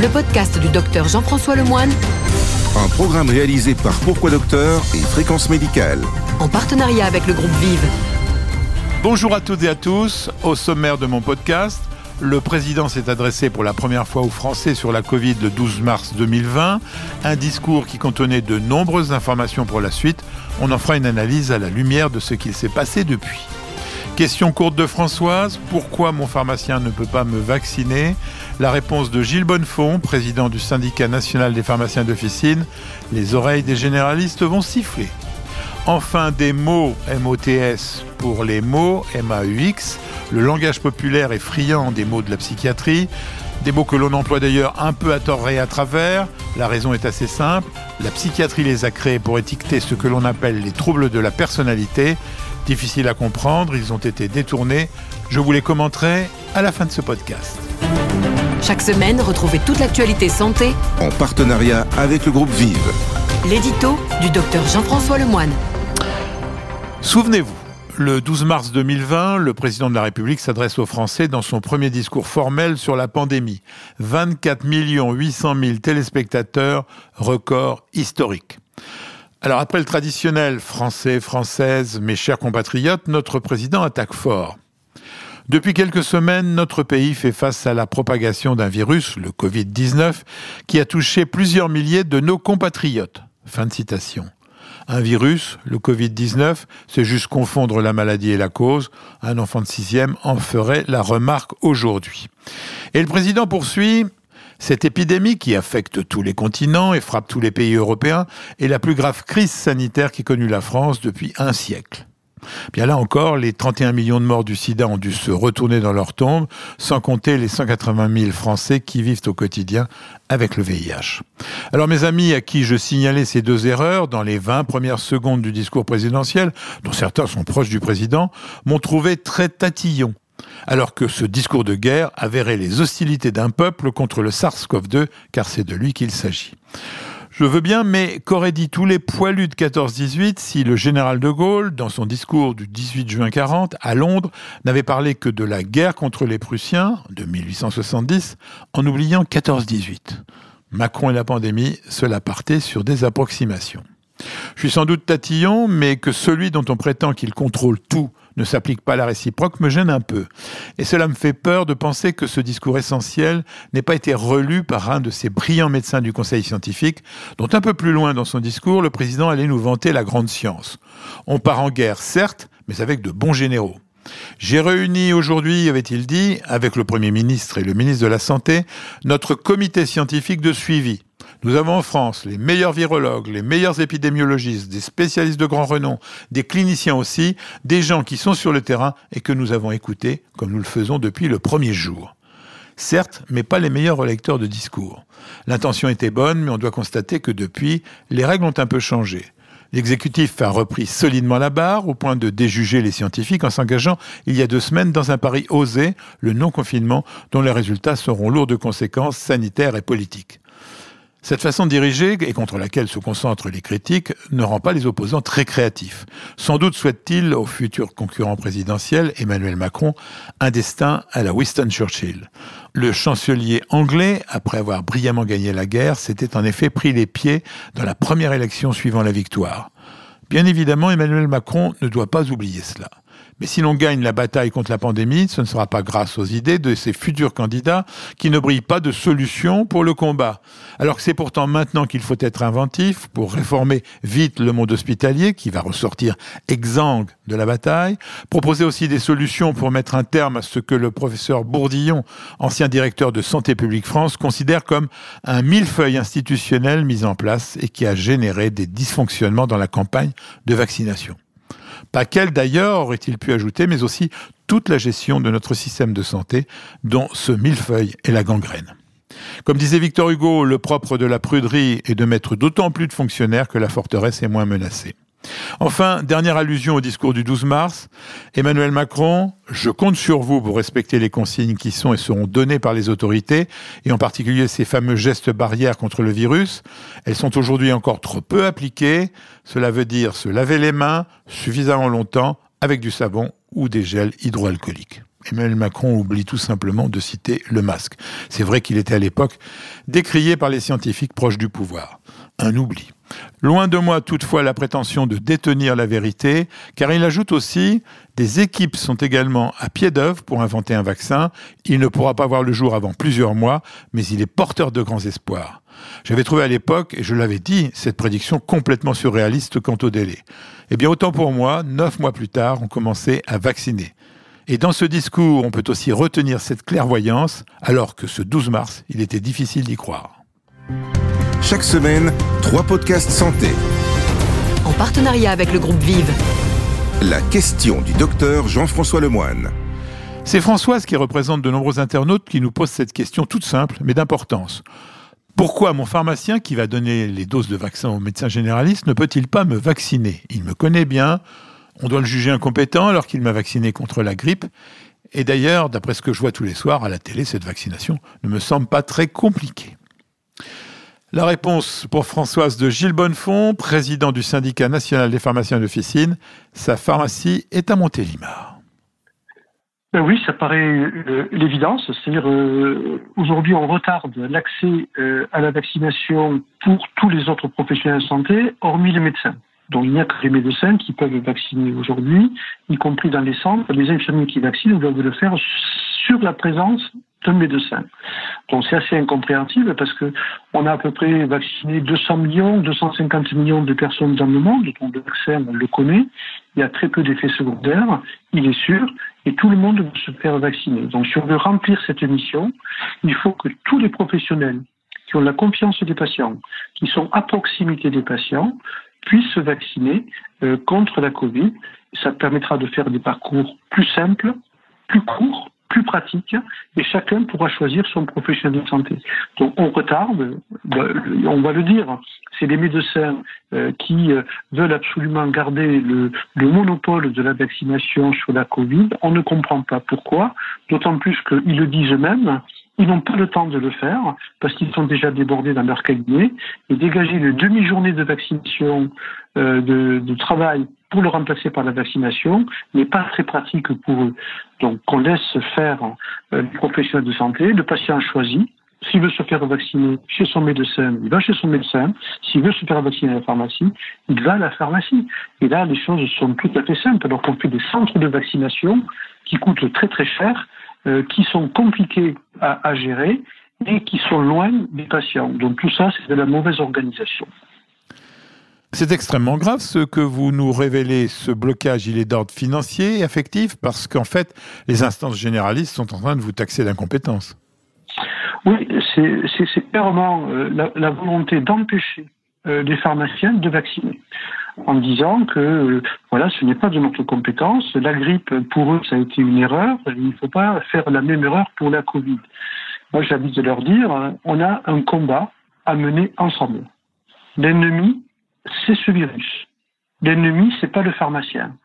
le podcast du docteur Jean-François Lemoine, Un programme réalisé par Pourquoi Docteur et Fréquence Médicale. en partenariat avec le groupe Vive. Bonjour à toutes et à tous. Au sommaire de mon podcast, le président s'est adressé pour la première fois aux Français sur la Covid le 12 mars 2020. Un discours qui contenait de nombreuses informations pour la suite. On en fera une analyse à la lumière de ce qu'il s'est passé depuis. Question courte de Françoise, pourquoi mon pharmacien ne peut pas me vacciner? La réponse de Gilles Bonnefond, président du syndicat national des pharmaciens d'officine, les oreilles des généralistes vont siffler. Enfin, des mots MOTS pour les mots MAUX. Le langage populaire est friand des mots de la psychiatrie. Des mots que l'on emploie d'ailleurs un peu à tort et à travers. La raison est assez simple. La psychiatrie les a créés pour étiqueter ce que l'on appelle les troubles de la personnalité. Difficile à comprendre, ils ont été détournés. Je vous les commenterai à la fin de ce podcast. Chaque semaine, retrouvez toute l'actualité santé, En partenariat avec le groupe Vive. l'édito du docteur Jean-François Lemoine. Souvenez-vous, le 12 mars 2020, le président de la République s'adresse aux Français dans son premier discours formel sur la pandémie. 24 800 000 téléspectateurs, record historique. Alors après le traditionnel français, française, mes chers compatriotes, notre président attaque fort. Depuis quelques semaines, notre pays fait face à la propagation d'un virus, le Covid-19, qui a touché plusieurs milliers de nos compatriotes. Fin de citation. Un virus, le Covid-19, c'est juste confondre la maladie et la cause. Un enfant de sixième en ferait la remarque aujourd'hui. Et le président poursuit. Cette épidémie qui affecte tous les continents et frappe tous les pays européens est la plus grave crise sanitaire qu'ait connue la France depuis un siècle. Bien là encore, les 31 millions de morts du sida ont dû se retourner dans leur tombe, sans compter les 180 000 Français qui vivent au quotidien avec le VIH. Alors mes amis à qui je signalais ces deux erreurs dans les 20 premières secondes du discours présidentiel, dont certains sont proches du président, m'ont trouvé très tatillon. Alors que ce discours de guerre avérait les hostilités d'un peuple contre le SARS-CoV-2, car c'est de lui qu'il s'agit. Je veux bien, mais qu'auraient dit tous les poilus de 14-18 si le général de Gaulle, dans son discours du 18 juin 40 à Londres, n'avait parlé que de la guerre contre les Prussiens de 1870, en oubliant 14-18 Macron et la pandémie, cela partait sur des approximations. Je suis sans doute tatillon, mais que celui dont on prétend qu'il contrôle tout ne s'applique pas à la réciproque me gêne un peu. Et cela me fait peur de penser que ce discours essentiel n'ait pas été relu par un de ces brillants médecins du Conseil scientifique, dont un peu plus loin dans son discours, le président allait nous vanter la grande science. On part en guerre, certes, mais avec de bons généraux. J'ai réuni aujourd'hui, avait-il dit, avec le Premier ministre et le ministre de la Santé, notre comité scientifique de suivi. Nous avons en France les meilleurs virologues, les meilleurs épidémiologistes, des spécialistes de grand renom, des cliniciens aussi, des gens qui sont sur le terrain et que nous avons écoutés comme nous le faisons depuis le premier jour. Certes, mais pas les meilleurs relecteurs de discours. L'intention était bonne, mais on doit constater que depuis, les règles ont un peu changé. L'exécutif a repris solidement la barre au point de déjuger les scientifiques en s'engageant il y a deux semaines dans un pari osé, le non-confinement, dont les résultats seront lourds de conséquences sanitaires et politiques. Cette façon de diriger, et contre laquelle se concentrent les critiques, ne rend pas les opposants très créatifs. Sans doute souhaite-t-il au futur concurrent présidentiel, Emmanuel Macron, un destin à la Winston Churchill. Le chancelier anglais, après avoir brillamment gagné la guerre, s'était en effet pris les pieds dans la première élection suivant la victoire. Bien évidemment, Emmanuel Macron ne doit pas oublier cela. Mais si l'on gagne la bataille contre la pandémie, ce ne sera pas grâce aux idées de ces futurs candidats qui ne brillent pas de solution pour le combat. Alors que c'est pourtant maintenant qu'il faut être inventif pour réformer vite le monde hospitalier qui va ressortir exsangue de la bataille, proposer aussi des solutions pour mettre un terme à ce que le professeur Bourdillon, ancien directeur de Santé publique France, considère comme un millefeuille institutionnel mis en place et qui a généré des dysfonctionnements dans la campagne de vaccination. Pas qu'elle d'ailleurs, aurait-il pu ajouter, mais aussi toute la gestion de notre système de santé, dont ce millefeuille est la gangrène. Comme disait Victor Hugo, le propre de la pruderie est de mettre d'autant plus de fonctionnaires que la forteresse est moins menacée. Enfin, dernière allusion au discours du 12 mars, Emmanuel Macron, je compte sur vous pour respecter les consignes qui sont et seront données par les autorités, et en particulier ces fameux gestes barrières contre le virus. Elles sont aujourd'hui encore trop peu appliquées. Cela veut dire se laver les mains suffisamment longtemps avec du savon ou des gels hydroalcooliques. Emmanuel Macron oublie tout simplement de citer le masque. C'est vrai qu'il était à l'époque décrié par les scientifiques proches du pouvoir. Un oubli. Loin de moi toutefois la prétention de détenir la vérité, car il ajoute aussi des équipes sont également à pied d'œuvre pour inventer un vaccin. Il ne pourra pas voir le jour avant plusieurs mois, mais il est porteur de grands espoirs. J'avais trouvé à l'époque, et je l'avais dit, cette prédiction complètement surréaliste quant au délai. Eh bien, autant pour moi, neuf mois plus tard, on commençait à vacciner. Et dans ce discours, on peut aussi retenir cette clairvoyance, alors que ce 12 mars, il était difficile d'y croire. Chaque semaine, trois podcasts santé. En partenariat avec le groupe Vive. La question du docteur Jean-François Lemoine. C'est Françoise qui représente de nombreux internautes qui nous posent cette question toute simple, mais d'importance. Pourquoi mon pharmacien qui va donner les doses de vaccin au médecin généraliste ne peut-il pas me vacciner? Il me connaît bien, on doit le juger incompétent alors qu'il m'a vacciné contre la grippe. Et d'ailleurs, d'après ce que je vois tous les soirs à la télé, cette vaccination ne me semble pas très compliquée. La réponse pour Françoise de Gilles Bonnefond, président du syndicat national des pharmaciens d'officine. Sa pharmacie est à Montélimar. Ben oui, ça paraît euh, l'évidence. C'est-à-dire, euh, aujourd'hui, on retarde l'accès euh, à la vaccination pour tous les autres professionnels de santé, hormis les médecins. Donc, il n'y a que les médecins qui peuvent vacciner aujourd'hui, y compris dans les centres. Les infirmiers qui vaccinent doivent le faire sur la présence d'un médecin. Donc c'est assez incompréhensible parce que on a à peu près vacciné 200 millions, 250 millions de personnes dans le monde, dont le vaccin, on le connaît. Il y a très peu d'effets secondaires, il est sûr, et tout le monde veut se faire vacciner. Donc si on veut remplir cette mission, il faut que tous les professionnels qui ont la confiance des patients, qui sont à proximité des patients, puissent se vacciner euh, contre la Covid. Ça permettra de faire des parcours plus simples, plus courts, plus pratique et chacun pourra choisir son professionnel de santé. Donc on retarde, bah, on va le dire, c'est les médecins euh, qui euh, veulent absolument garder le, monopole de la vaccination sur la Covid. On ne comprend pas pourquoi, d'autant plus qu'ils le disent eux-mêmes. Ils n'ont pas le temps de le faire parce qu'ils sont déjà débordés dans leur cabinet et dégager une demi-journée de vaccination euh, de, de travail pour le remplacer par la vaccination n'est pas très pratique pour eux. Donc on laisse faire euh, les professionnels de santé, le patient choisit. S'il veut se faire vacciner chez son médecin, il va chez son médecin. S'il veut se faire vacciner à la pharmacie, il va à la pharmacie. Et là, les choses sont tout à fait simples. Alors qu'on fait des centres de vaccination qui coûtent très très cher, euh, qui sont compliqués à, à gérer et qui sont loin des patients. Donc tout ça, c'est de la mauvaise organisation. C'est extrêmement grave ce que vous nous révélez. Ce blocage, il est d'ordre financier et affectif parce qu'en fait, les instances généralistes sont en train de vous taxer d'incompétence. Oui, c'est clairement euh, la, la, volonté d'empêcher euh, les pharmaciens de vacciner en disant que euh, voilà, ce n'est pas de notre compétence. La grippe, pour eux, ça a été une erreur. Il ne faut pas faire la même erreur pour la Covid. Moi, j'ai envie de leur dire, hein, on a un combat à mener ensemble. L'ennemi, c'est ce virus. L'ennemi, c'est pas le pharmacien.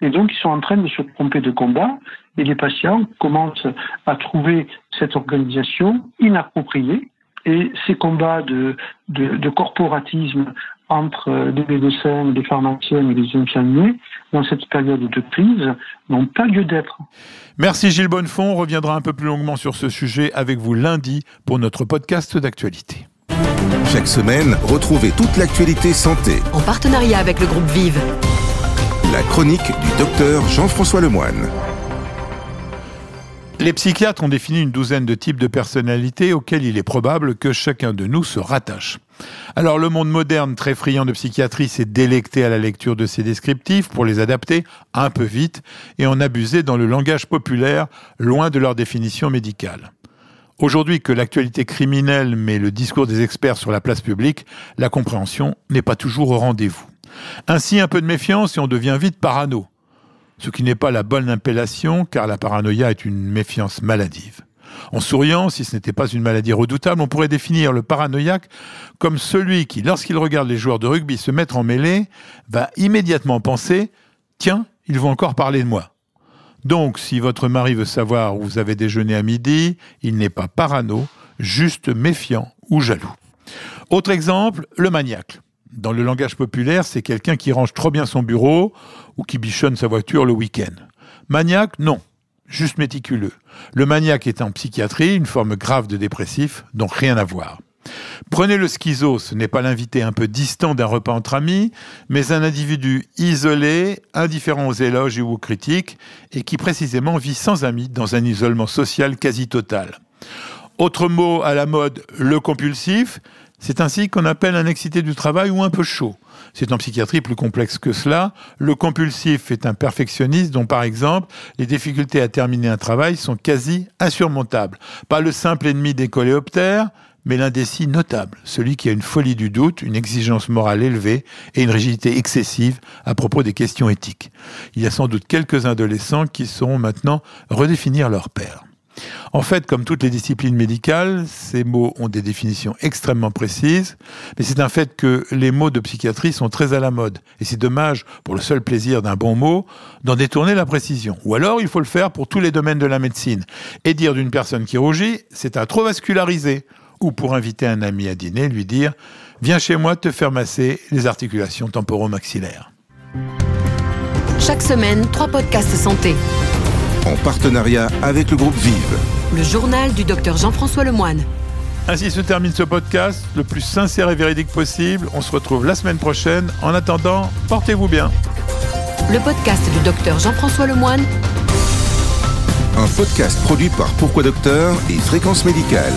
Et donc, ils sont en train de se tromper de combat et les patients commencent à trouver cette organisation inappropriée et ces combats de, de corporatisme entre les médecins, les pharmaciens et les infirmiers dans cette période de crise n'ont pas lieu d'être. Merci Gilles Bonnefond. On reviendra un peu plus longuement sur ce sujet avec vous lundi pour notre podcast d'actualité. Chaque semaine, retrouvez toute l'actualité santé. En partenariat avec le groupe Vive. La chronique du docteur Jean-François Lemoine. Les psychiatres ont défini une douzaine de types de personnalités auxquels il est probable que chacun de nous se rattache. Alors le monde moderne, très friand de psychiatrie, s'est délecté à la lecture de ces descriptifs pour les adapter un peu vite et en abuser dans le langage populaire, loin de leur définition médicale. Aujourd'hui que l'actualité criminelle met le discours des experts sur la place publique, la compréhension n'est pas toujours au rendez-vous. Ainsi, un peu de méfiance et on devient vite parano. Ce qui n'est pas la bonne impellation, car la paranoïa est une méfiance maladive. En souriant, si ce n'était pas une maladie redoutable, on pourrait définir le paranoïaque comme celui qui, lorsqu'il regarde les joueurs de rugby se mettre en mêlée, va immédiatement penser Tiens, ils vont encore parler de moi. Donc, si votre mari veut savoir où vous avez déjeuné à midi, il n'est pas parano, juste méfiant ou jaloux. Autre exemple, le maniaque. Dans le langage populaire, c'est quelqu'un qui range trop bien son bureau ou qui bichonne sa voiture le week-end. Maniaque, non. juste méticuleux. Le maniaque est en psychiatrie, une forme grave de dépressif, donc rien à voir. Prenez le schizo, ce n'est pas l'invité un peu distant d'un repas entre amis, mais un individu isolé, indifférent aux éloges ou aux critiques, et qui précisément vit sans amis dans un isolement social quasi total. Autre mot à la mode, le compulsif, c'est ainsi qu'on appelle un excité du travail ou un peu chaud. C'est en psychiatrie plus complexe que cela. Le compulsif est un perfectionniste dont, par exemple, les difficultés à terminer un travail sont quasi insurmontables. Pas le simple ennemi des coléoptères, mais l'indécis notable, celui qui a une folie du doute, une exigence morale élevée et une rigidité excessive à propos des questions éthiques. Il y a sans doute quelques adolescents qui sauront maintenant redéfinir leur père. En fait, comme toutes les disciplines médicales, ces mots ont des définitions extrêmement précises, mais c'est un fait que les mots de psychiatrie sont très à la mode, et c'est dommage, pour le seul plaisir d'un bon mot, d'en détourner la précision. Ou alors, il faut le faire pour tous les domaines de la médecine, et dire d'une personne qui rougit, c'est un trop vascularisé, ou pour inviter un ami à dîner, lui dire Viens chez moi te faire masser les articulations temporo-maxillaires. Chaque semaine, trois podcasts santé. En partenariat avec le groupe Vive. Le journal du docteur Jean-François Lemoine. Ainsi se termine ce podcast, le plus sincère et véridique possible. On se retrouve la semaine prochaine. En attendant, portez-vous bien. Le podcast du docteur Jean-François Lemoine. Un podcast produit par Pourquoi Docteur et Fréquence Médicale.